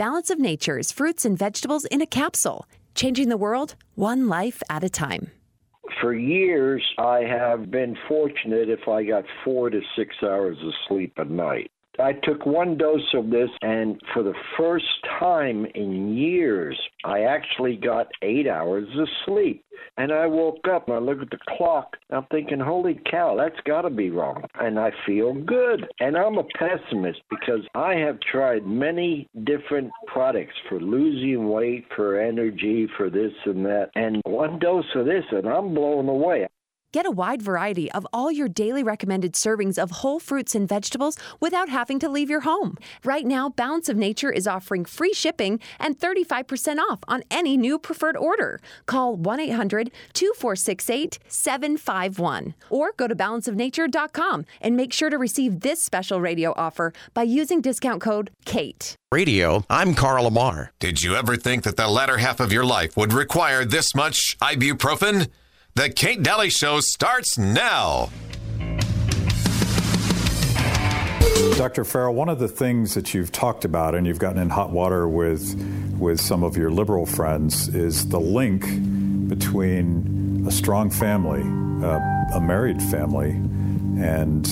Balance of Nature's fruits and vegetables in a capsule, changing the world one life at a time. For years, I have been fortunate if I got four to six hours of sleep a night. I took one dose of this, and for the first time in years, I actually got eight hours of sleep. And I woke up and I look at the clock. And I'm thinking, holy cow, that's got to be wrong. And I feel good. And I'm a pessimist because I have tried many different products for losing weight, for energy, for this and that. And one dose of this, and I'm blown away. Get a wide variety of all your daily recommended servings of whole fruits and vegetables without having to leave your home. Right now, Balance of Nature is offering free shipping and 35% off on any new preferred order. Call 1 800 2468 751 or go to balanceofnature.com and make sure to receive this special radio offer by using discount code KATE. Radio, I'm Carl Lamar. Did you ever think that the latter half of your life would require this much ibuprofen? The Kate Dalley Show starts now. Dr. Farrell, one of the things that you've talked about and you've gotten in hot water with with some of your liberal friends is the link between a strong family, uh, a married family, and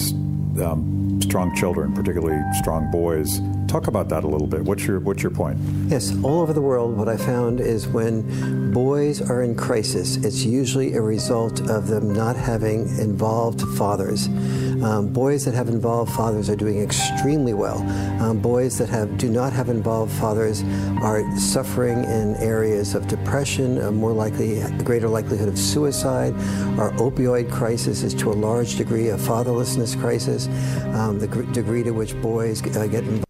um, strong children, particularly strong boys. Talk about that a little bit. What's your what's your point? Yes, all over the world, what I found is when boys are in crisis, it's usually a result of them not having involved fathers. Um, boys that have involved fathers are doing extremely well. Um, boys that have do not have involved fathers are suffering in areas of depression, a more likely, greater likelihood of suicide. Our opioid crisis is to a large degree a fatherlessness crisis. Um, the gr- degree to which boys uh, get involved.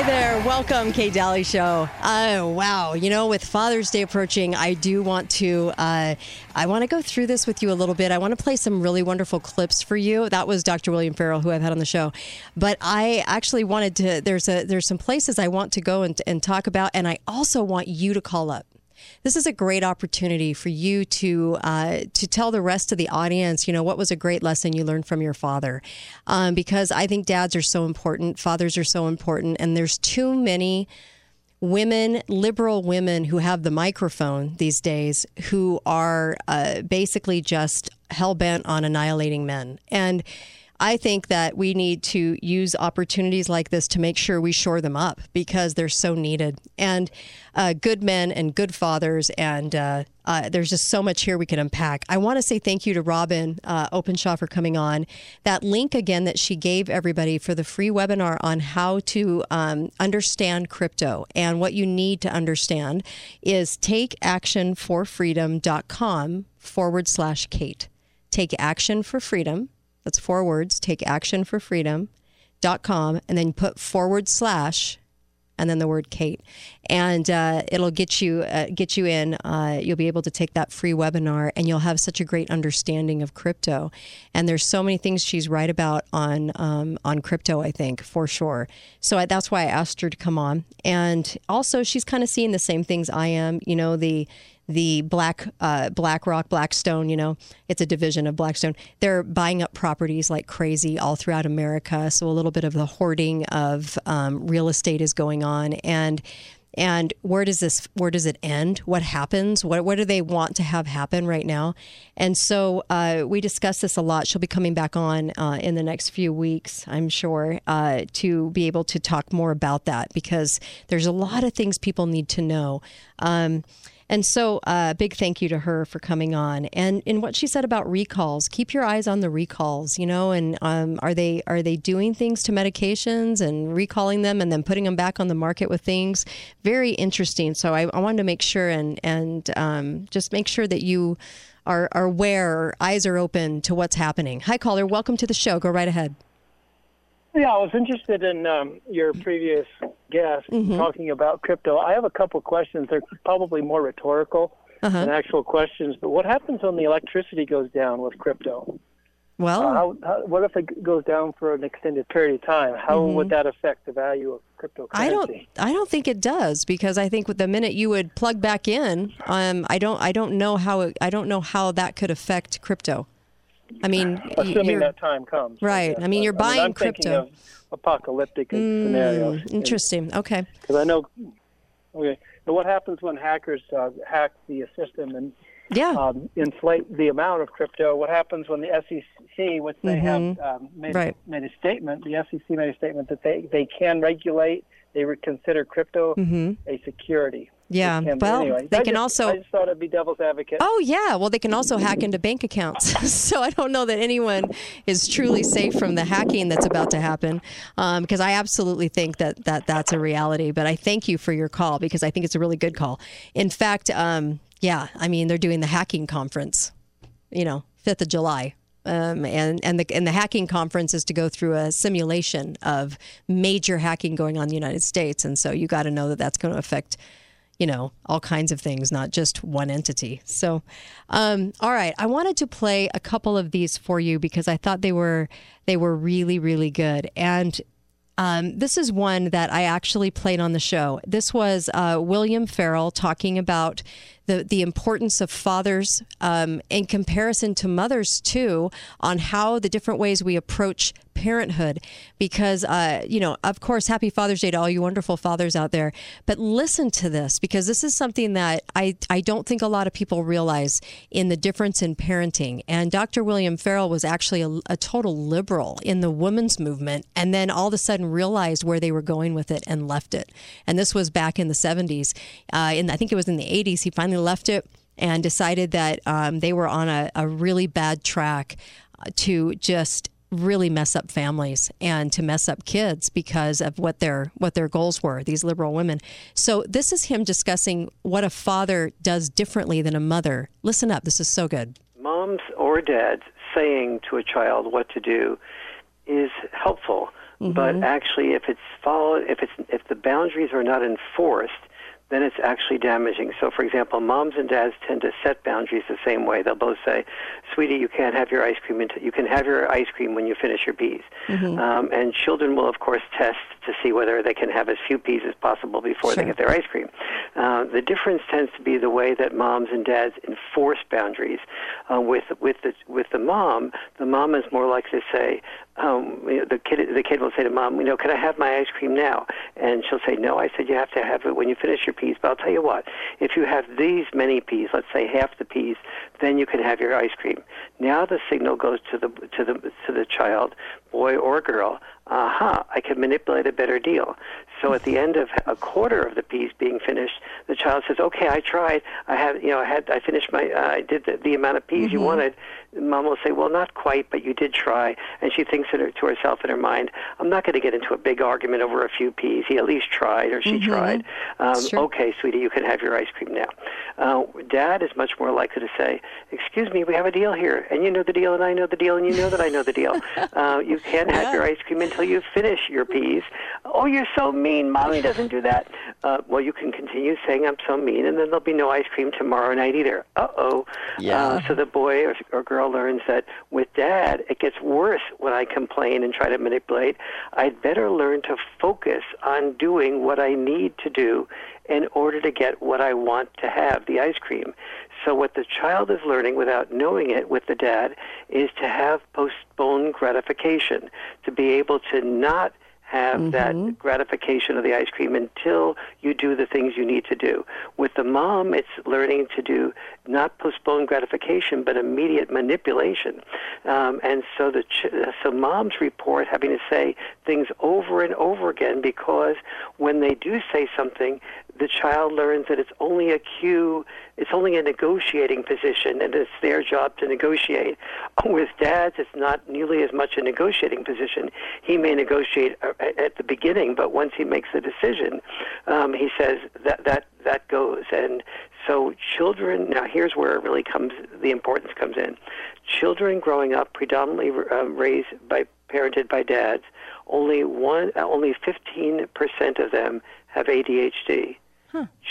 Hi there. Welcome, Kate Dalley Show. Oh, wow. You know, with Father's Day approaching, I do want to, uh, I want to go through this with you a little bit. I want to play some really wonderful clips for you. That was Dr. William Farrell, who I've had on the show. But I actually wanted to, there's a, there's some places I want to go and, and talk about. And I also want you to call up this is a great opportunity for you to uh, to tell the rest of the audience, you know, what was a great lesson you learned from your father, um, because I think dads are so important, fathers are so important, and there's too many women, liberal women who have the microphone these days, who are uh, basically just hell bent on annihilating men and. I think that we need to use opportunities like this to make sure we shore them up because they're so needed. And uh, good men and good fathers, and uh, uh, there's just so much here we can unpack. I want to say thank you to Robyn uh, Openshaw for coming on. That link again that she gave everybody for the free webinar on how to um, understand crypto and what you need to understand is takeactionforfreedom.com forward slash Kate. Take action for freedom that's four words. Take action for freedom.com and then put forward slash and then the word Kate, and uh, it'll get you uh, get you in. Uh, you'll be able to take that free webinar, and you'll have such a great understanding of crypto. And there's so many things she's right about on um, on crypto. I think for sure. So I, that's why I asked her to come on, and also she's kind of seeing the same things I am. You know the the Black uh, BlackRock, Blackstone. You know, it's a division of Blackstone. They're buying up properties like crazy all throughout America. So a little bit of the hoarding of um, real estate is going on, and and where does this where does it end what happens what, what do they want to have happen right now and so uh, we discuss this a lot she'll be coming back on uh, in the next few weeks i'm sure uh, to be able to talk more about that because there's a lot of things people need to know um, and so, uh, big thank you to her for coming on. And in what she said about recalls, keep your eyes on the recalls. You know, and um, are they are they doing things to medications and recalling them and then putting them back on the market with things? Very interesting. So I, I wanted to make sure and and um, just make sure that you are, are aware, eyes are open to what's happening. Hi, caller. Welcome to the show. Go right ahead. Yeah, I was interested in um, your previous guest Mm-hmm. talking about crypto. I have a couple questions. They're probably more rhetorical Uh-huh. than actual questions. But what happens when the electricity goes down with crypto? Well, Uh, how, how, what if it goes down for an extended period of time? How would that affect the value of cryptocurrency? Mm-hmm. I don't. I don't think it does because I think with the minute you would plug back in, um, I don't. I don't know how. It, I don't know how that could affect crypto. I mean, assuming that time comes. Right. I mean, you're I buying I'm thinking crypto. of apocalyptic scenarios. Mm, interesting. Okay. Because I know. Okay. What happens when hackers uh, hack the system and Yeah. um, inflate the amount of crypto? What happens when the SEC, which they have um, made, Mm-hmm. Right. made a statement, the SEC made a statement that they, they can regulate, they would consider crypto a security. Yeah, well, anyway, they I can just- also- I just thought I'd be devil's advocate. Oh yeah, well they can also hack into bank accounts. so I don't know that anyone is truly safe from the hacking that's about to happen, um, because I absolutely think that that that's a reality. But I thank you for your call because I think it's a really good call. In fact, um, yeah, I mean they're doing the hacking conference, you know, fifth of July. Um, and and the and the hacking conference is to go through a simulation of major hacking going on in the United States, and so you got to know that that's going to affect you know, all kinds of things, not just one entity. So, um, all right, I wanted to play a couple of these for you because I thought they were they were really really good. And um, this is one that I actually played on the show. This was uh, William Farrell talking about the the importance of fathers um, in comparison to mothers too, on how the different ways we approach parenthood. Because uh, you know, of course, Happy Father's Day to all you wonderful fathers out there. But listen to this because this is something that I I don't think a lot of people realize in the difference in parenting. And Dr. William Farrell was actually a, a total liberal in the women's movement, and then all of a sudden realized where they were going with it and left it. And this was back in the 70s. Uh, in I think it was in the 80s. He finally left it and decided that um, they were on a, a really bad track to just really mess up families and to mess up kids because of what their what their goals were these liberal women. So this is him discussing what a father does differently than a mother. Listen up. This is so good. Moms or dads saying to a child what to do is helpful. But mm-hmm. actually if it's followed if it's if the boundaries are not enforced then it's actually damaging. So, for example, moms and dads tend to set boundaries the same way. They'll both say, "Sweetie, you can't have your ice cream. Until, you can have your ice cream when you finish your peas." Um, and children will, of course, test to see whether they can have as few peas as possible before they get their ice cream. Uh, the difference tends to be the way that moms and dads enforce boundaries. Uh, with with the with the mom, the mom is more likely to say, um, you know, the kid the kid will say to mom, you know, can I have my ice cream now? And she'll say, no. I said you have to have it when you finish your peas. But I'll tell you what, if you have these many peas, let's say half the peas, then you can have your ice cream. Now the signal goes to the to the to the child, boy or girl. Aha! I can manipulate a better deal. So at the end of a quarter of the peas being finished, the child says, "Okay, I tried. I have, you know, I had, I finished my, uh, I did the, the amount of peas you wanted." Mom will say, "Well, not quite, but you did try." And she thinks in her, to herself in her mind, "I'm not going to get into a big argument over a few peas. He at least tried, or she tried. Um, Sure. Okay, sweetie, you can have your ice cream now." Uh, Dad is much more likely to say, "Excuse me, we have a deal here, and you know the deal, and I know the deal, and you know that I know the deal. Uh, you can't have your ice cream until you finish your peas." Oh, you're so mean. Mommy doesn't do that. Uh, well, you can continue saying I'm so mean, and then there'll be no ice cream tomorrow night either. Uh oh. Yeah. Uh, so the boy or, or girl learns that with dad, it gets worse when I complain and try to manipulate. I'd better learn to focus on doing what I need to do in order to get what I want to have, the ice cream. So what the child is learning without knowing it with the dad is to have postponed gratification, to be able to not have that gratification of the ice cream until you do the things you need to do. With the mom, it's learning to do not postponed gratification, but immediate manipulation. Um, and so the ch- so moms report having to say things over and over again because when they do say something, the child learns that it's only a cue, it's only a negotiating position, and it's their job to negotiate. With dads, it's not nearly as much a negotiating position. He may negotiate uh, at the beginning, but once he makes the decision, um, he says that that that goes. And so, children. Now, here's where it really comes. The importance comes in. Children growing up predominantly uh, raised by parented by dads. Only one, only 15 percent of them have ADHD.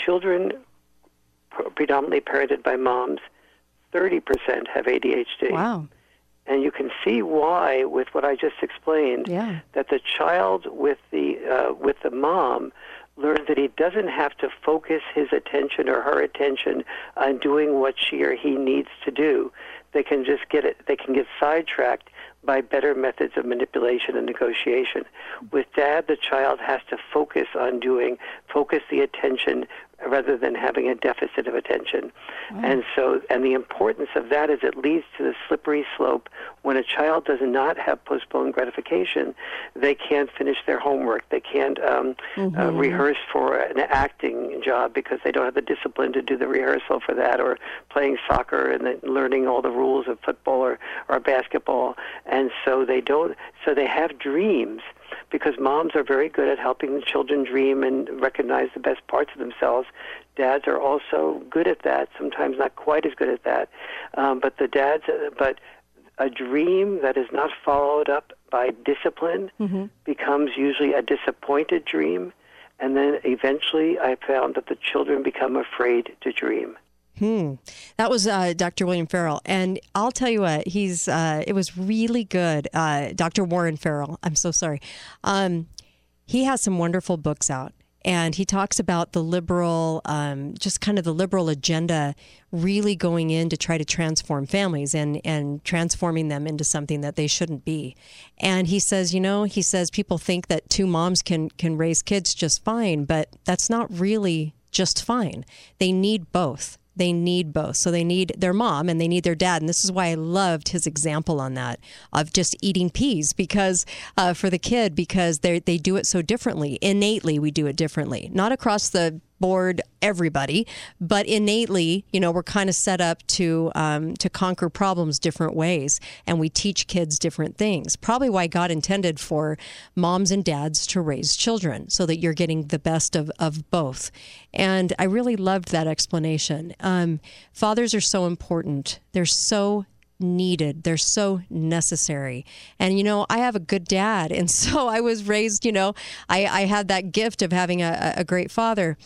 Children predominantly parented by moms, 30% have ADHD. wow And you can see why, with what I just explained, Yeah. that the child with the uh, with the mom learns that he doesn't have to focus his attention or her attention on doing what she or he needs to do. they can just get it. They can get sidetracked by better methods of manipulation and negotiation. With dad, the child has to focus on doing, focus the attention rather than having a deficit of attention. Mm. And so, and the importance of that is it leads to the slippery slope. When a child does not have postponed gratification, they can't finish their homework. They can't um, uh, mm-hmm. uh, rehearse for an acting job because they don't have the discipline to do the rehearsal for that, or playing soccer and then learning all the rules of football or, or basketball. And so they don't. So they have dreams because moms are very good at helping the children dream and recognize the best parts of themselves. Dads are also good at that. Sometimes not quite as good at that, um, but the dads. Uh, but a dream that is not followed up by discipline mm-hmm. becomes usually a disappointed dream, and then eventually I found that the children become afraid to dream. Hmm. That was uh, Dr. William Farrell, and I'll tell you what, he's uh, it was really good. Uh, Dr. Warren Farrell. I'm so sorry. Um, he has some wonderful books out, and he talks about the liberal, um, just kind of the liberal agenda, really going in to try to transform families and and transforming them into something that they shouldn't be. And he says, you know, he says people think that two moms can can raise kids just fine, but that's not really just fine. They need both they need both. So they need their mom and they need their dad. And this is why I loved his example on that of just eating peas because uh, for the kid, because they they do it so differently. Innately, we do it differently. Not across the board everybody, but innately, you know, we're kind of set up to um, to conquer problems different ways, and we teach kids different things. Probably why God intended for moms and dads to raise children, so that you're getting the best of of both. And I really loved that explanation. Um, fathers are so important; they're so needed. They're so necessary. And, you know, I have a good dad. And so I was raised, you know, I, I had that gift of having a, a great father.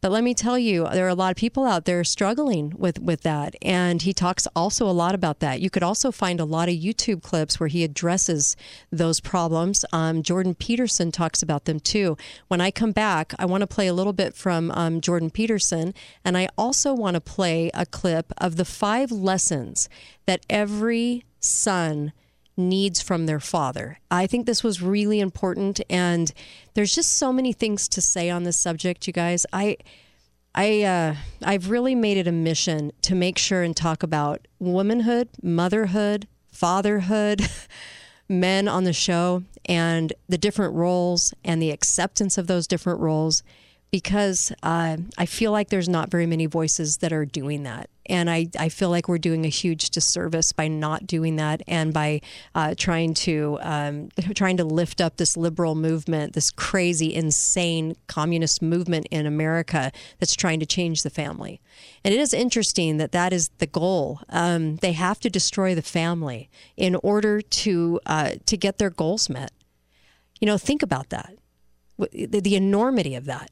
But let me tell you, there are a lot of people out there struggling with, with that. And he talks also a lot about that. You could also find a lot of YouTube clips where he addresses those problems. Um, Jordan Peterson talks about them too. When I come back, I want to play a little bit from um, Jordan Peterson. And I also want to play a clip of the five lessons that every son needs from their father. I think this was really important and there's just so many things to say on this subject, you guys. I I uh, I've really made it a mission to make sure and talk about womanhood, motherhood, fatherhood, men on the show and the different roles and the acceptance of those different roles because uh, I feel like there's not very many voices that are doing that. And I, I feel like we're doing a huge disservice by not doing that and by uh, trying to um, trying to lift up this liberal movement, this crazy, insane communist movement in America that's trying to change the family. And it is interesting that that is the goal. Um, they have to destroy the family in order to uh, to get their goals met. You know, think about that. The, the enormity of that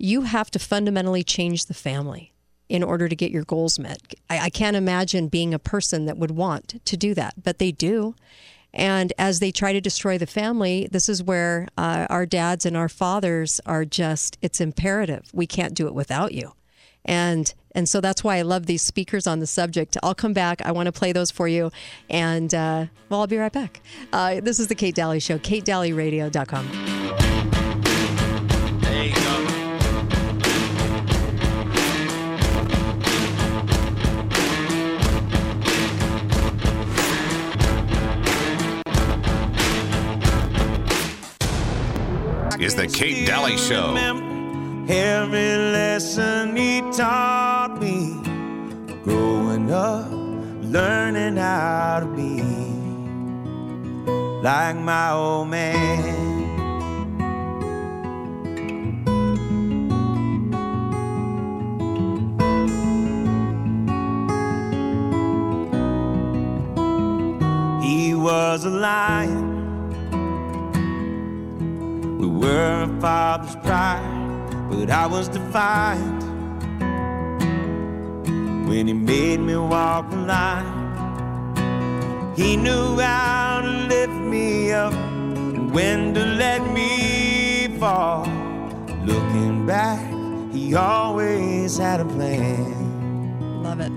you have to fundamentally change the family in order to get your goals met. I, I, can't imagine being a person that would want to do that, but they do. And as they try to destroy the family, this is where uh, our dads and our fathers are just, it's imperative. We can't do it without you. And and so that's why I love these speakers on the subject. I'll come back. I want to play those for you. And uh, well, I'll be right back. Uh, this is the Kate Dalley Show, katedalleyradio.com. is The Kate Dalley Show. Every lesson he taught me growing up, learning how to be like my old man. He was a lion we were a father's pride, but I was defiant when he made me walk the line. He knew how to lift me up and when to let me fall. Looking back, he always had a plan. Love it.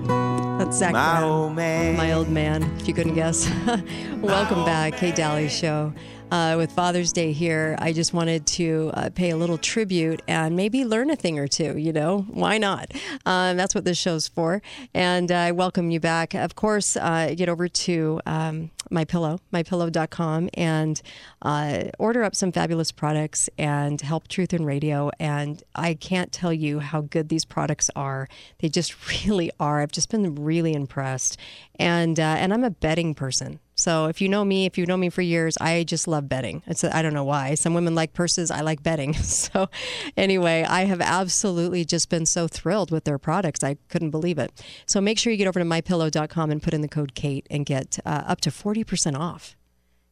That's Zac My Brown, old man. my old man, if you couldn't guess. Welcome back, Kate Dalley Show. Uh, with Father's Day here, I just wanted to uh, pay a little tribute and maybe learn a thing or two. You know, why not? Um, that's what this show's for. And I welcome you back. Of course, uh, get over to um, my pillow, mypillow.com, and uh, order up some fabulous products and help Truth in Radio. And I can't tell you how good these products are. They just really are. I've just been really impressed. And uh, and I'm a betting person. So if you know me, if you know me for years, I just love betting. It's I don't know why. Some women like purses, I like betting. So anyway, I have absolutely just been so thrilled with their products. I couldn't believe it. So make sure you get over to mypillow.com and put in the code Kate and get uh, up to 40% off.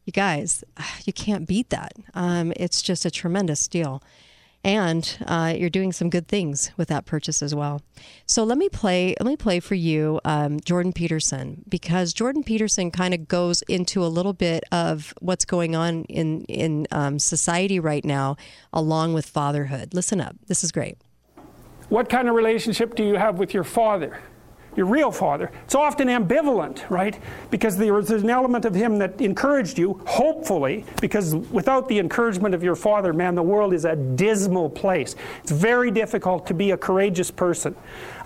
You guys, you can't beat that. Um, it's just a tremendous deal. And uh, you're doing some good things with that purchase as well. So let me play. Let me play for you, um, Jordan Peterson, because Jordan Peterson kind of goes into a little bit of what's going on in in um, society right now, along with fatherhood. Listen up. This is great. What kind of relationship do you have with your father? Your real father. It's often ambivalent, right? Because there's an element of him that encouraged you, hopefully, because without the encouragement of your father, man, the world is a dismal place. It's very difficult to be a courageous person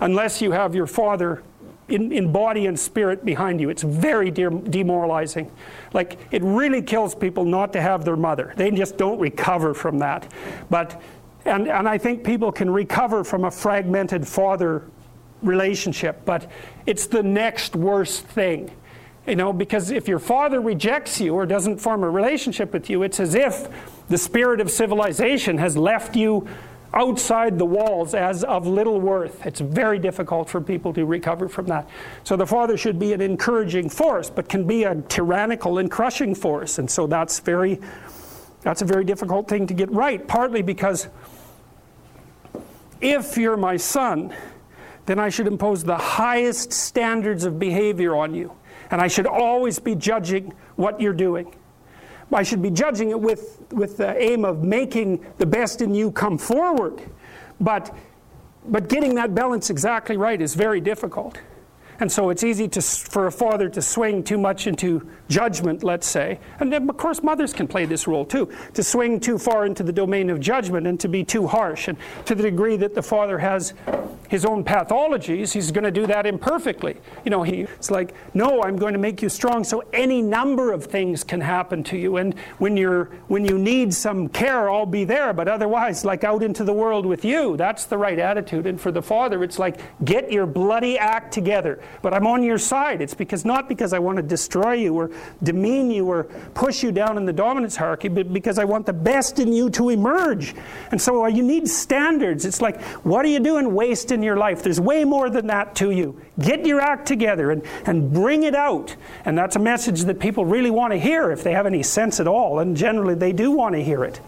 unless you have your father in, in body and spirit behind you. It's very de- demoralizing. Like, it really kills people not to have their mother. They just don't recover from that. But and, and I think people can recover from a fragmented father relationship, but it's the next worst thing. You know, because if your father rejects you or doesn't form a relationship with you, it's as if the spirit of civilization has left you outside the walls as of little worth. It's very difficult for people to recover from that. So the father should be an encouraging force, but can be a tyrannical and crushing force. And so that's very that's a very difficult thing to get right, partly because if you're my son, then I should impose the highest standards of behavior on you. And I should always be judging what you're doing. I should be judging it with, with the aim of making the best in you come forward. But, but getting that balance exactly right is very difficult. And so it's easy to, for a father to swing too much into judgment, let's say. And then, of course, mothers can play this role too, to swing too far into the domain of judgment and to be too harsh. And to the degree that the father has his own pathologies, he's going to do that imperfectly. You know, he, it's like, no, I'm going to make you strong so any number of things can happen to you. And when, you're, when you need some care, I'll be there. But otherwise, like out into the world with you, that's the right attitude. And for the father, it's like, get your bloody act together but I'm on your side. It's because not because I want to destroy you or demean you or push you down in the dominance hierarchy, but because I want the best in you to emerge. And so uh, you need standards. It's like, what are you doing wasting your life? There's way more than that to you. Get your act together and, and bring it out. And that's a message that people really want to hear if they have any sense at all. And generally, they do want to hear it.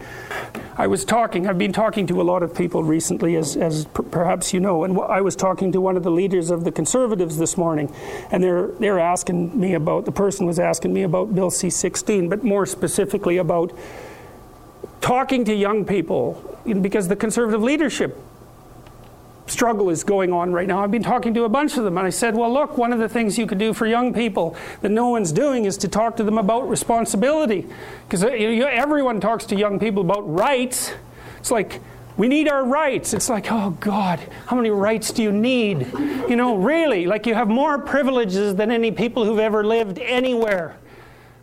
I was talking, I've been talking to a lot of people recently, as, as p- perhaps you know, and I was talking to one of the leaders of the conservatives this morning, and they're, they're asking me about, the person was asking me about Bill C 16, but more specifically about talking to young people, because the conservative leadership struggle is going on right now. I've been talking to a bunch of them, and I said, Well, look, one of the things you could do for young people that no one's doing is to talk to them about responsibility. Because uh, everyone talks to young people about rights. It's like, we need our rights. It's like, oh God, how many rights do you need? You know, really, like you have more privileges than any people who've ever lived anywhere.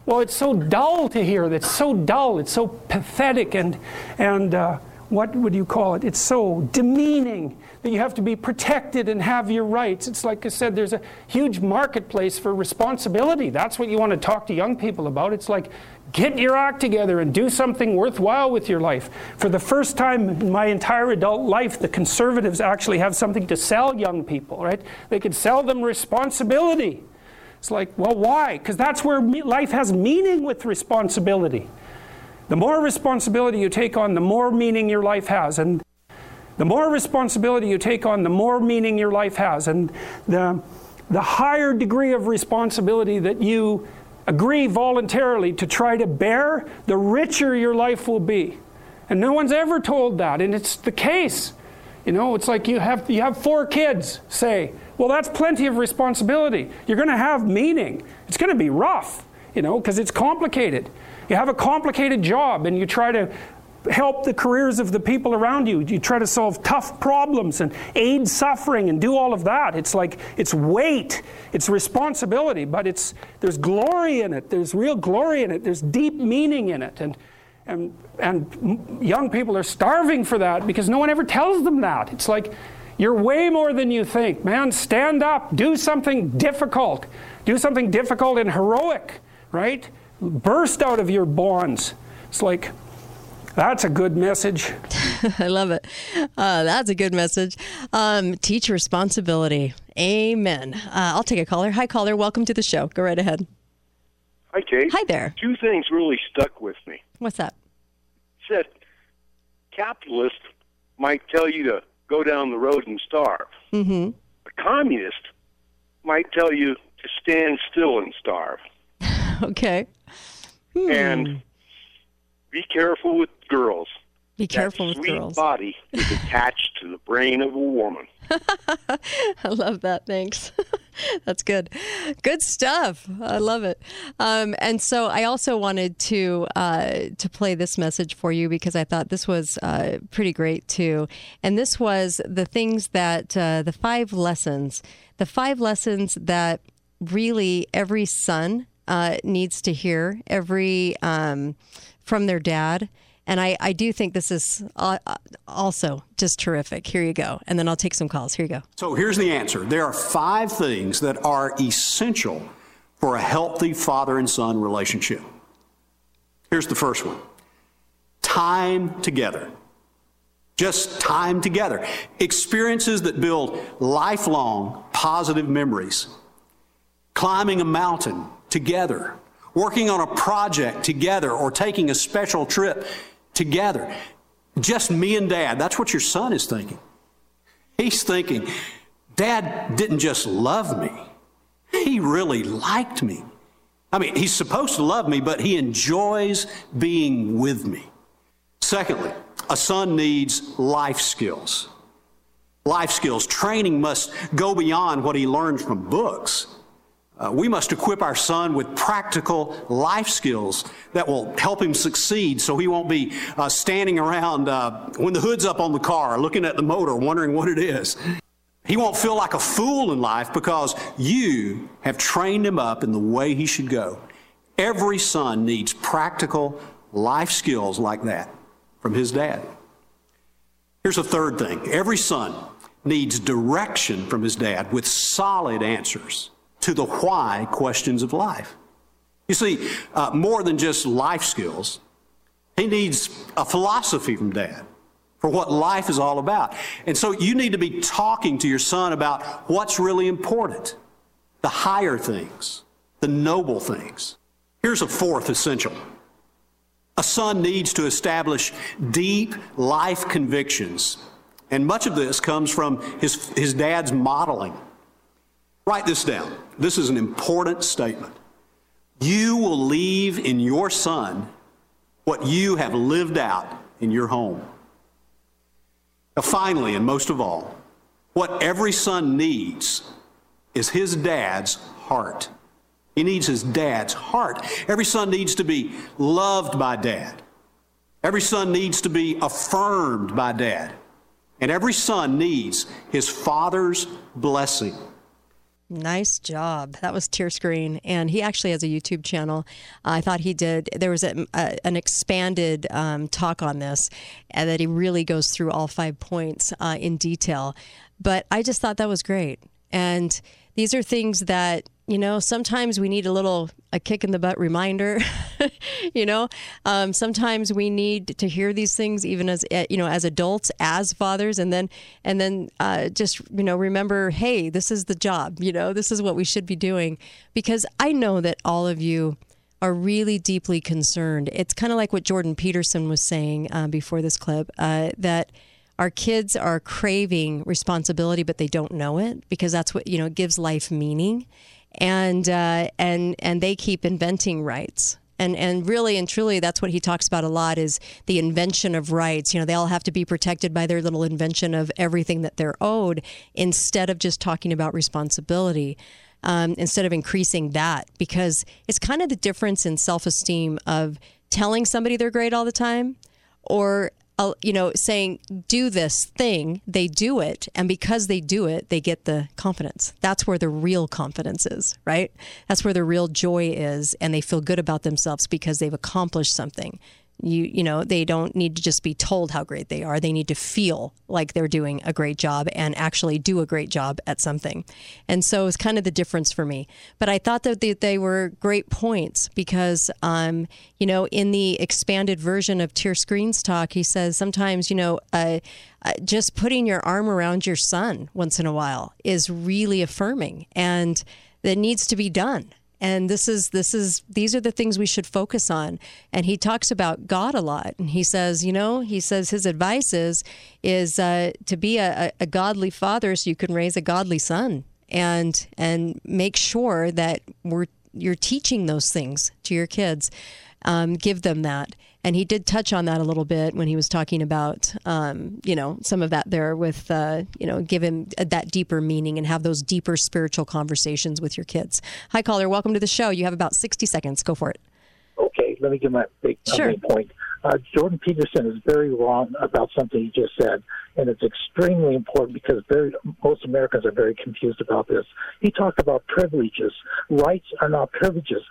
Well, it's so dull to hear. It's so dull. It's so pathetic and, and uh, what would you call it? It's so demeaning that you have to be protected and have your rights. It's like I said, there's a huge marketplace for responsibility. That's what you want to talk to young people about. It's like, get your act together and do something worthwhile with your life. For the first time in my entire adult life, the conservatives actually have something to sell young people, right? They could sell them responsibility. It's like, well, why? Because that's where life has meaning with responsibility. The more responsibility you take on, the more meaning your life has. And the more responsibility you take on, the more meaning your life has. And the, the higher degree of responsibility that you agree voluntarily to try to bear, the richer your life will be. And no one's ever told that, and it's the case. You know, it's like you have, you have four kids, say, Well, that's plenty of responsibility. You're going to have meaning. It's going to be rough, you know, because it's complicated. You have a complicated job and you try to help the careers of the people around you. You try to solve tough problems and aid suffering and do all of that. It's like it's weight, it's responsibility, but it's there's glory in it. There's real glory in it. There's deep meaning in it. And and and young people are starving for that because no one ever tells them that. It's like you're way more than you think. Man, stand up, do something difficult. Do something difficult and heroic, right? Burst out of your bonds. It's like that's a good message. I love it. Uh, that's a good message. Um, teach responsibility. Amen. Uh, I'll take a caller. Hi, caller. Welcome to the show. Go right ahead. Hi, Kate. Hi there. Two things really stuck with me. What's that? Said capitalist might tell you to go down the road and starve. Mm-hmm. A communist might tell you to stand still and starve. okay. Hmm. And be careful with girls. Be careful that with sweet girls. body is attached to the brain of a woman. I love that. Thanks. That's good. Good stuff. I love it. Um, and so I also wanted to uh, to play this message for you because I thought this was uh, pretty great too. And this was the things that uh, the five lessons, the five lessons that really every son uh, needs to hear every um, from their dad. And I, I do think this is uh, also just terrific. Here you go. And then I'll take some calls. Here you go. So here's the answer there are five things that are essential for a healthy father and son relationship. Here's the first one time together. Just time together. Experiences that build lifelong positive memories. Climbing a mountain together. Working on a project together or taking a special trip together. Just me and dad. That's what your son is thinking. He's thinking, Dad didn't just love me, he really liked me. I mean, he's supposed to love me, but he enjoys being with me. Secondly, a son needs life skills. Life skills. Training must go beyond what he learns from books. Uh, we must equip our son with practical life skills that will help him succeed so he won't be uh, standing around uh, when the hood's up on the car looking at the motor wondering what it is. He won't feel like a fool in life because you have trained him up in the way he should go. Every son needs practical life skills like that from his dad. Here's a third thing every son needs direction from his dad with solid answers to the why questions of life. You see, uh, more than just life skills, he needs a philosophy from dad for what life is all about. And so you need to be talking to your son about what's really important the higher things, the noble things. Here's a fourth essential. A son needs to establish deep life convictions. And much of this comes from his, his dad's modeling. Write this down. This is an important statement. You will leave in your son what you have lived out in your home. Now, finally, and most of all, what every son needs is his dad's heart. He needs his dad's heart. Every son needs to be loved by dad. Every son needs to be affirmed by dad. And every son needs his father's blessing. Nice job. That was Tear Screen. And he actually has a YouTube channel. I thought he did, there was a, a, an expanded um, talk on this and that he really goes through all five points uh, in detail. But I just thought that was great. And these are things that you know sometimes we need a little a kick in the butt reminder you know? Um, sometimes we need to hear these things even as eh, you know as adults as fathers and then and then uh, just you know remember hey this is the job you know this is what we should be doing. Because i know that all of you are really deeply concerned. It's kind of like what jordan peterson was saying uh, before this clip uh, that our kids are craving responsibility, but they don't know it because that's what you know gives life meaning, and uh, and and they keep inventing rights And and really and truly, that's what he talks about a lot is the invention of rights. You know, they all have to be protected by their little invention of everything that they're owed, instead of just talking about responsibility. Um, instead of increasing that, because it's kind of the difference in self esteem of telling somebody they're great all the time or you know saying do this thing. They do it and because they do it they get the confidence. That's where the real confidence is right? That's where the real joy is and they feel good about themselves because they've accomplished something you you know they don't need to just be told how great they are. They need to feel like they're doing a great job and actually do a great job at something. And so it's kind of the difference for me. But i thought that they, they were great points because um, you know in the expanded version of Tier Screens talk he says sometimes you know uh, uh, just putting your arm around your son once in a while is really affirming and that needs to be done and this is this is these are the things we should focus on. And he talks about god a lot. And he says you know he says his advice is is uh, to be a, a godly father so you can raise a godly son and and make sure that we're you're teaching those things to your kids. Um, give them that and he did touch on that a little bit when he was talking about um, you know some of that there with uh, you know give him that deeper meaning and have those deeper spiritual conversations with your kids. Hi caller. Welcome to the show. You have about 60 seconds. Go for it. Okay, let me give my big Sure. point. Uh, Jordan Peterson is very wrong about something he just said, and it's extremely important because very most Americans are very confused about this. He talked about privileges. Rights are not privileges.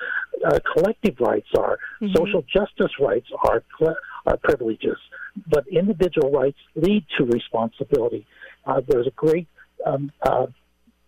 Uh, collective rights are. Social justice rights are, are privileges, but individual rights lead to responsibility. Uh, there's a great um, uh,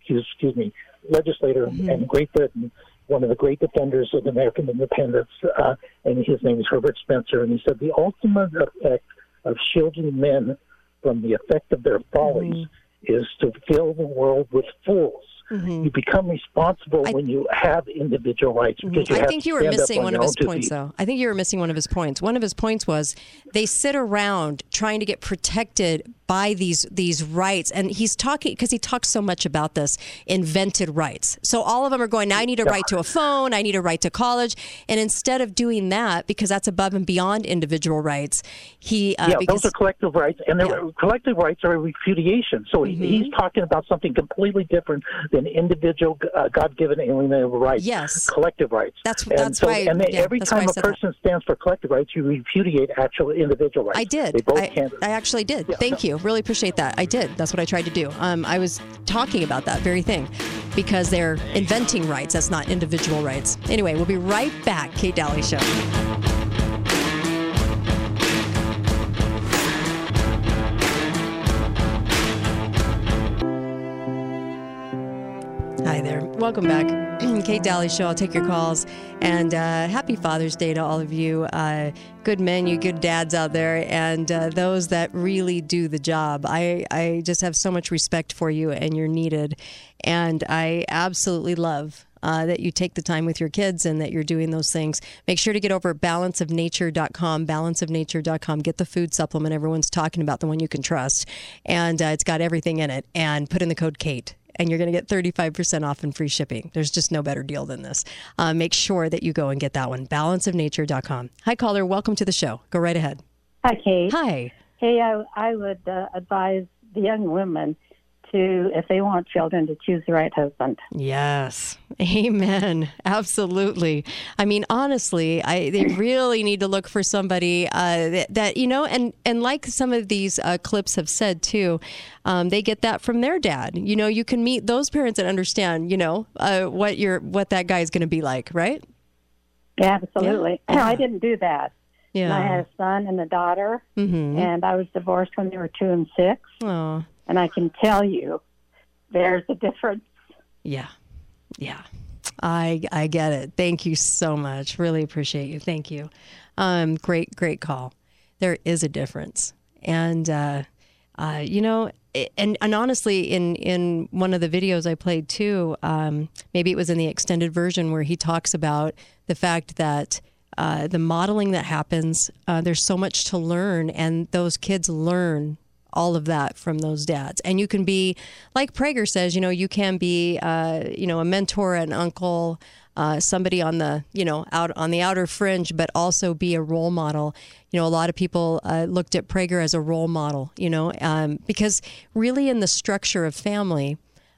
excuse, excuse me, legislator in Great Britain, one of the great defenders of American independence, uh, and his name is Herbert Spencer, and he said the ultimate effect of shielding men from the effect of their follies mm-hmm. is to fill the world with fools. Mm-hmm. You become responsible when you have individual rights because you mm-hmm. I think you were missing on one of his points, though. I think you were missing one of his points. One of his points was they sit around trying to get protected by these these rights, and he's talking because he talks so much about this invented rights. So all of them are going. Now I need a right to a phone. I need a right to college, and instead of doing that, because that's above and beyond individual rights, he uh, yeah, because those are collective rights, and they're- collective rights are a repudiation. So Mm-hmm. he's talking about something completely different than individual, uh, God-given alienable rights. Yes. collective rights. That's- and that's so, why- And yeah, every that's why I time a said that. person stands for collective rights, you repudiate actual individual rights. I did. They both I, can. I actually did. Thank you. Really appreciate that. I did. That's what I tried to do. Um, I was talking about that very thing because they're inventing rights. That's not individual rights. Anyway, we'll be right back. Kate Dalley Show. Welcome back. Kate Dalley Show. I'll take your calls. And uh, happy Father's Day to all of you. Uh, good men, you good dads out there, and uh, those that really do the job. I, I just have so much respect for you, and you're needed. And I absolutely love uh, that you take the time with your kids and that you're doing those things. Make sure to get over at balanceofnature.com, balanceofnature.com. Get the food supplement everyone's talking about, the one you can trust. And uh, it's got everything in it. And put in the code KATE. And you're going to get 35% off and free shipping. There's just no better deal than this. Uh, make sure that you go and get that one. Balanceofnature.com. Hi, caller. Welcome to the show. Go right ahead. Hi, Kate. Hi. Hey, I, I would uh, advise the young women to, if they want children, to choose the right husband. Yes. Amen. Absolutely. I mean, honestly, I they really need to look for somebody uh, that, that you know, and and like some of these uh, clips have said too, um, they get that from their dad. You know, you can meet those parents and understand, you know, uh, what your what that guy is going to be like, right? Yeah, absolutely. Yeah. I didn't do that. Yeah. And I had a son and a daughter, Mhm. and I was divorced when they were two and six. Oh. And I can tell you, there's a difference. Yeah. Yeah. I I get it. Thank you so much. Really appreciate you. Thank you. Um, great, great call. There is a difference. And uh, uh, you know, and and honestly, in in one of the videos I played too, um, maybe it was in the extended version where he talks about the fact that uh, the modeling that happens, uh, there's so much to learn, and those kids learn all of that from those dads. And you can be, like Prager says, you know, you can be, uh, you know, a mentor, an uncle, uh, somebody on the you know out on the outer fringe, but also be a role model. You know, a lot of people uh, looked at Prager as a role model. You know, um, because really in the structure of family.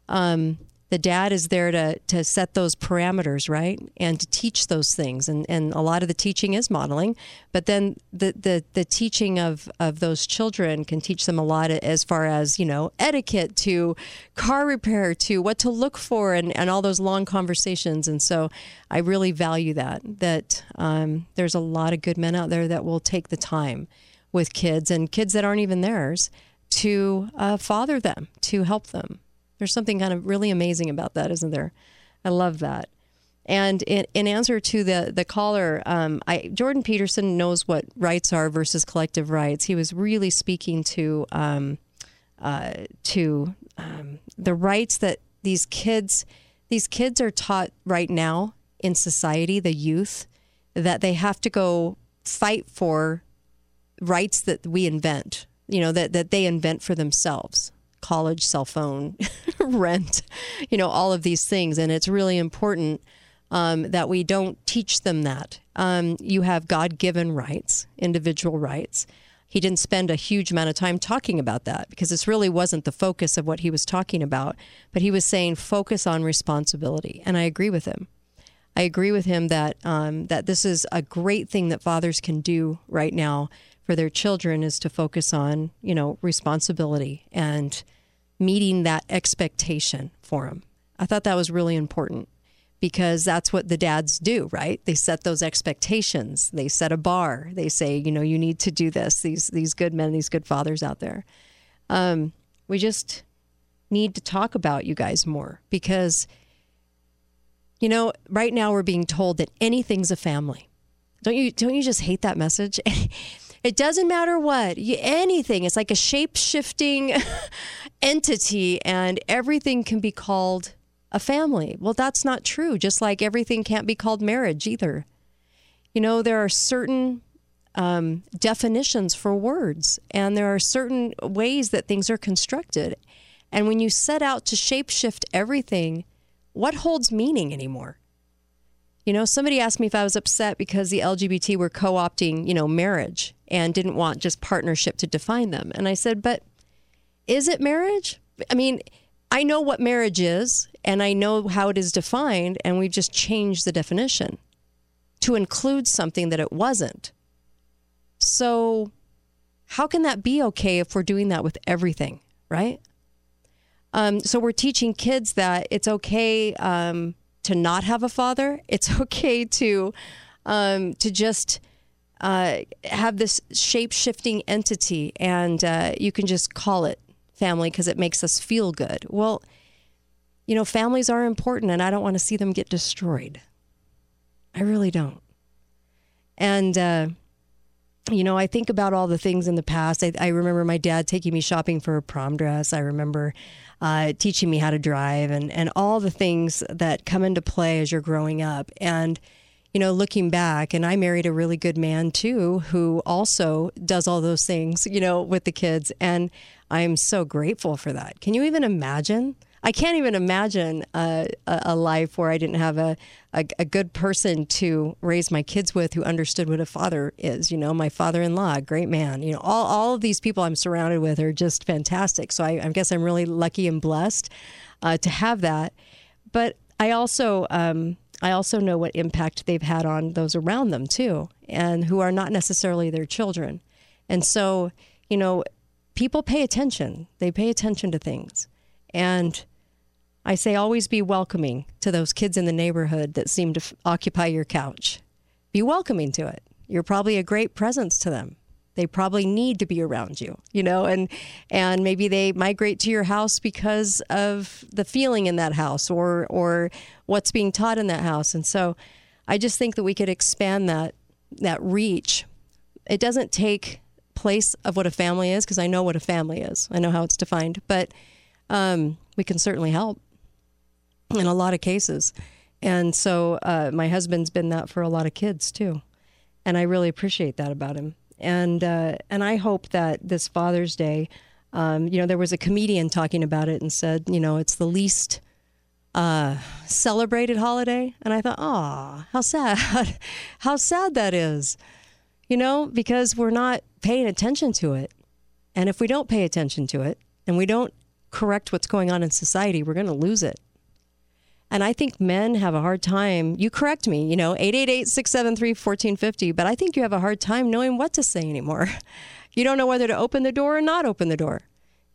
Um, the dad is there to to set those parameters right? And to teach those things. And and a lot of the teaching is modeling but then the the the teaching of of those children can teach them a lot as far as you know etiquette to car repair to what to look for and and all those long conversations. And so I really value that that um, there's a lot of good men out there that will take the time with kids and kids that aren't even theirs to uh, father them to help them there's something kind of really amazing about that, isn't there? I love that. And in, in answer to the the caller, um, I, Jordan Peterson knows what rights are versus collective rights. He was really speaking to um, uh, to um, the rights that these kids these kids are taught right now in society, the youth, that they have to go fight for rights that we invent. You know that that they invent for themselves college cell phone rent, you know, all of these things. And it's really important um, that we don't teach them that. Um, you have God given rights, individual rights. He didn't spend a huge amount of time talking about that because this really wasn't the focus of what he was talking about. But he was saying focus on responsibility. And I agree with him. I agree with him that um, that this is a great thing that fathers can do right now for their children is to focus on you know responsibility and meeting that expectation for them. I thought that was really important because that's what the dads do, right? They set those expectations. They set a bar. They say, you know, you need to do this. These these good men, these good fathers out there. Um, we just need to talk about you guys more because, you know, right now we're being told that anything's a family. Don't you? Don't you just hate that message? It doesn't matter what, you, anything. It's like a shape shifting entity, and everything can be called a family. Well, that's not true, just like everything can't be called marriage either. You know, there are certain um, definitions for words, and there are certain ways that things are constructed. And when you set out to shapeshift everything, what holds meaning anymore? You know, somebody asked me if I was upset because the LGBT were co opting, you know, marriage and didn't want just partnership to define them. And I said, but is it marriage? I mean, I know what marriage is and I know how it is defined, and we've just changed the definition to include something that it wasn't. So, how can that be okay if we're doing that with everything, right? Um, so, we're teaching kids that it's okay. Um, to not have a father. It's okay to um, to just uh, have this shape shifting entity, and uh, you can just call it family because it makes us feel good. Well, you know, families are important, and I don't want to see them get destroyed. I really don't. And uh, you know, I think about all the things in the past. I, I, remember my dad taking me shopping for a prom dress. I remember uh, teaching me how to drive and, and all the things that come into play as you're growing up. And, you know, looking back, and I married a really good man too, who also does all those things, you know, with the kids. And I'm so grateful for that. Can you even imagine? I can't even imagine a, a life where I didn't have a, a, a, good person to raise my kids with who understood what a father is. You know, my father in law, great man. You know, all, all of these people I'm surrounded with are just fantastic. So I, I guess I'm really lucky and blessed uh, to have that. But I also, um, I also know what impact they've had on those around them too, and who are not necessarily their children. And so, you know, people pay attention. They pay attention to things. And I say always be welcoming to those kids in the neighborhood that seem to f- occupy your couch. Be welcoming to it. You're probably a great presence to them. They probably need to be around you, you know, and and maybe they migrate to your house because of the feeling in that house or or what's being taught in that house. And so I just think that we could expand that that reach. It doesn't take place of what a family is because I know what a family is. I know how it's defined, but um, we can certainly help in a lot of cases. And so uh, my husband's been that for a lot of kids too. And I really appreciate that about him. And, uh, and I hope that this Father's Day, um, you know, there was a comedian talking about it and said, you know, it's the least uh, celebrated holiday. And I thought, oh, how sad. how sad that is. You know, because we're not paying attention to it. And if we don't pay attention to it and we don't correct what's going on in society, we're going to lose it. And I think men have a hard time. You correct me, you know, 888 673 1450, but I think you have a hard time knowing what to say anymore. You don't know whether to open the door or not open the door.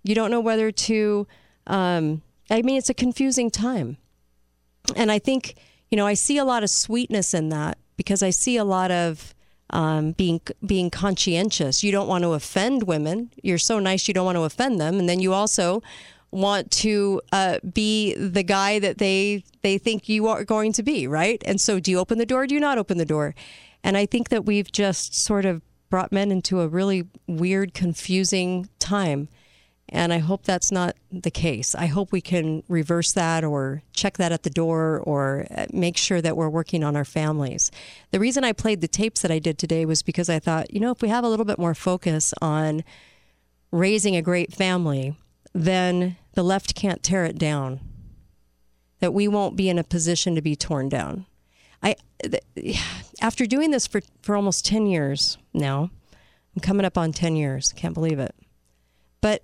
You don't know whether to, um, I mean, it's a confusing time. And I think, you know, I see a lot of sweetness in that because I see a lot of um, being being conscientious. You don't want to offend women. You're so nice, you don't want to offend them, and then you also want to uh, be the guy that they they think you are going to be, right? And so, do you open the door? Or do you not open the door? And I think that we've just sort of brought men into a really weird, confusing time. And I hope that's not the case. I hope we can reverse that or check that at the door or uh, make sure that we're working on our families. The reason I played the tapes that I did today was because I thought, you know, if we have a little bit more focus on raising a great family, then the left can't tear it down. That we won't be in a position to be torn down. I, after doing this for, for almost 10 years now, I'm coming up on 10 years. Can't believe it. But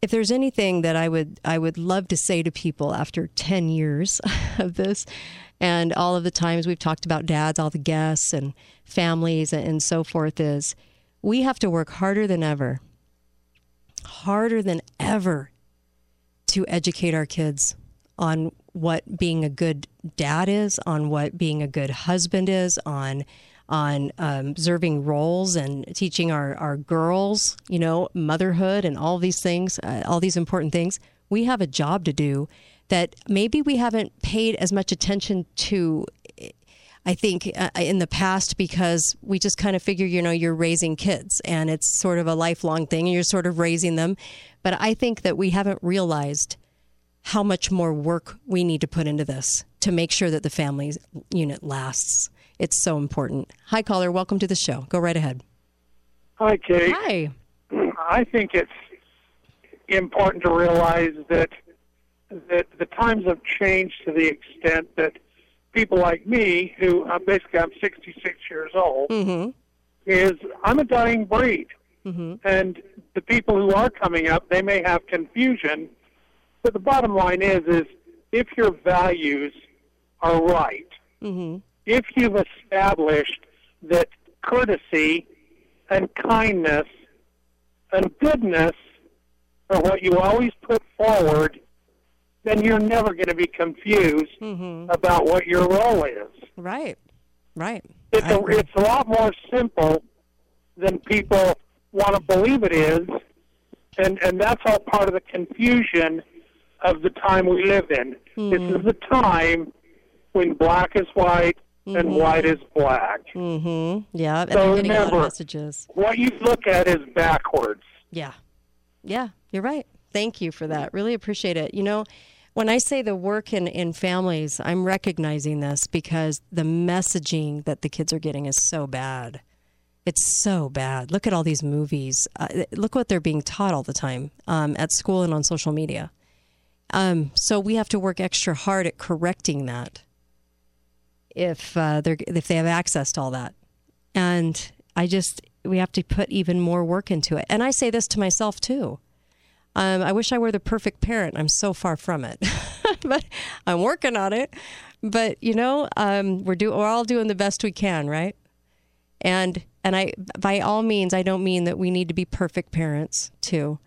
if there's anything that I would I would love to say to people after 10 years of this and all of the times we've talked about dads, all the guests and families and so forth is we have to work harder than ever. Harder than ever to educate our kids on what being a good dad is, on what being a good husband is, on on um, observing roles and teaching our, our girls, you know, motherhood and all these things, uh, all these important things. We have a job to do that maybe we haven't paid as much attention to. I think uh, in the past because we just kind of figure, you know, you're raising kids and it's sort of a lifelong thing and you're sort of raising them. But I think that we haven't realized how much more work we need to put into this to make sure that the family unit lasts. It's so important. Hi, caller. Welcome to the show. Go right ahead. Hi, Kate. Hi. I think it's important to realize that that the times have changed to the extent that people like me, who uh, basically I'm 66 years old, mm-hmm. is I'm a dying breed, mm-hmm. and the people who are coming up, they may have confusion, but the bottom line is, is if your values are right, mm-hmm. If you've established that courtesy and kindness and goodness are what you always put forward, then you're never going to be confused mm-hmm. about what your role is. Right. Right. It's a, it's a lot more simple than people want to believe it is, and and that's all part of the confusion of the time we live in. Mm-hmm. This is the time when black is white and Mhm. white is black. Mm-hmm. Yeah. And So I'm getting a lot of remember- messages. What you look at is backwards. Yeah. Yeah, you're right. Thank you for that. Really appreciate it. You know, when I say the work in, in families, I'm recognizing this because the messaging that the kids are getting is so bad. It's so bad. Look at all these movies. Uh, look what they're being taught all the time um, at school and on social media. Um, so we have to work extra hard at correcting that if uh, they're if they have access to all that. And I just we have to put even more work into it. And I say this to myself too. Um, I wish I were the perfect parent. I'm so far from it, but I'm working on it. But you know, um, we're do we're all doing the best we can, right? And and I by all means, I don't mean that we need to be perfect parents too.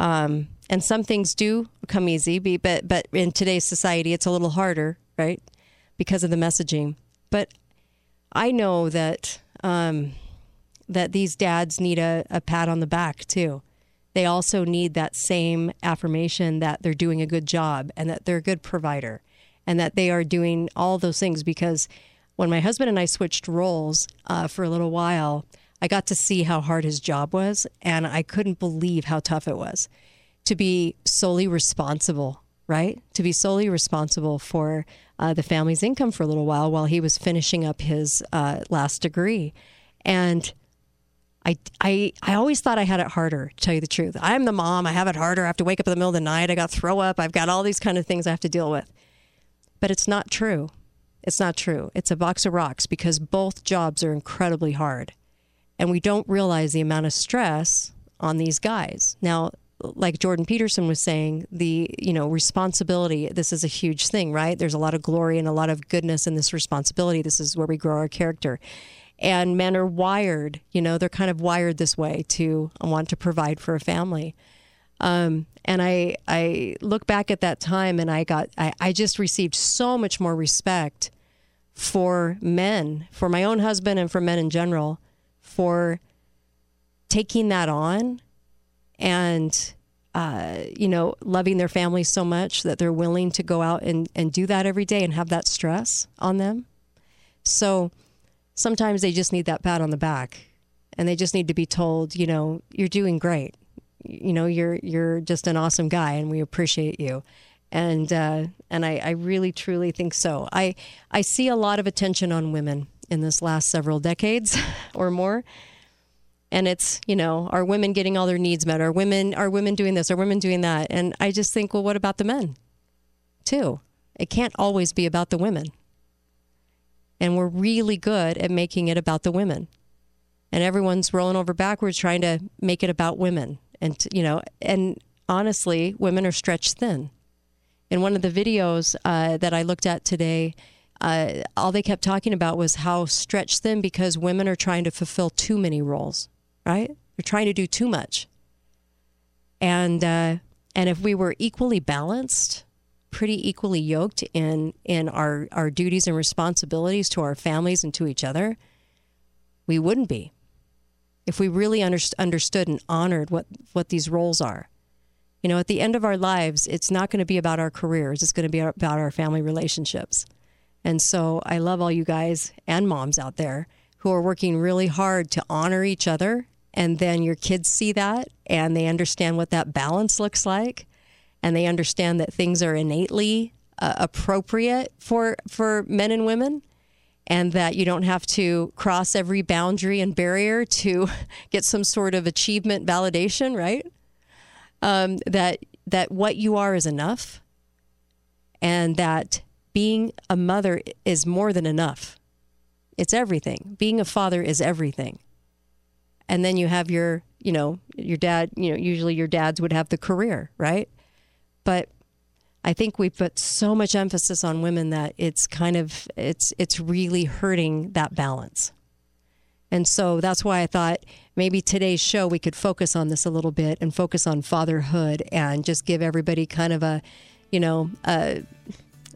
Um, and some things do come easy, but but in today's society, it's a little harder, right? Because of the messaging. But I know that um, that these dads need a, a pat on the back too. They also need that same affirmation that they're doing a good job and that they're a good provider and that they are doing all those things. Because when my husband and I switched roles uh, for a little while, I got to see how hard his job was, and I couldn't believe how tough it was to be solely responsible, right? To be solely responsible for uh, the family's income for a little while while he was finishing up his uh, last degree. And I, I, I always thought I had it harder, to tell you the truth. I'm the mom. I have it harder. I have to wake up in the middle of the night. I got throw up. I've got all these kind of things I have to deal with. But it's not true. It's not true. It's a box of rocks because both jobs are incredibly hard. And we don't realize the amount of stress on these guys. Now, like Jordan Peterson was saying, the you know responsibility. This is a huge thing, right? There's a lot of glory and a lot of goodness in this responsibility. This is where we grow our character. And men are wired, you know, they're kind of wired this way to want to provide for a family. Um, and I I look back at that time and I got I, I just received so much more respect for men, for my own husband and for men in general, for taking that on and uh, you know loving their family so much that they're willing to go out and, and do that every day and have that stress on them. So sometimes they just need that pat on the back and they just need to be told you know you're doing great. You know you're you're just an awesome guy and we appreciate you. And uh, and I, I really truly think so. I I see a lot of attention on women in this last several decades or more and it's you know are women getting all their needs met? Are women are women doing this? Are women doing that? And i just think well what about the men? Too. It can't always be about the women. And we're really good at making it about the women. And everyone's rolling over backwards trying to make it about women. And you know and honestly women are stretched thin. In one of the videos uh, that i looked at today uh, all they kept talking about was how stretched thin because women are trying to fulfill too many roles right? You're trying to do too much. And uh, and if we were equally balanced, pretty equally yoked in in our our duties and responsibilities to our families and to each other, we wouldn't be. If we really under, understood and honored what what these roles are. You know, at the end of our lives, it's not going to be about our careers. It's going to be about our family relationships. And so I love all you guys and moms out there who are working really hard to honor each other and then your kids see that and they understand what that balance looks like. And they understand that things are innately uh, appropriate for for men and women. And that you don't have to cross every boundary and barrier to get some sort of achievement validation right? Um, that that what you are is enough. And that being a mother is more than enough. It's everything. Being a father is everything and then you have your you know your dad you know usually your dads would have the career right? But i think we put so much emphasis on women that it's kind of it's it's really hurting that balance. And so that's why i thought maybe today's show we could focus on this a little bit and focus on fatherhood and just give everybody kind of a you know a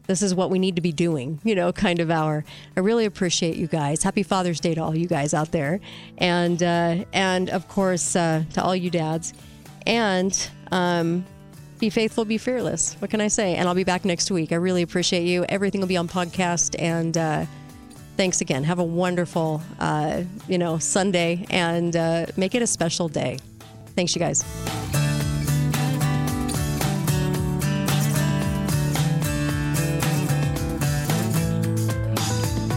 this is what we need to be doing, you know, kind of hour. I really appreciate you guys. Happy Father's Day to all you guys out there, and uh, and of course uh, to all you dads, and um, be faithful, be fearless. What can I say? And I'll be back next week. I really appreciate you. Everything will be on podcast, and uh, thanks again. Have a wonderful, uh, you know, Sunday, and uh, make it a special day. Thanks, you guys.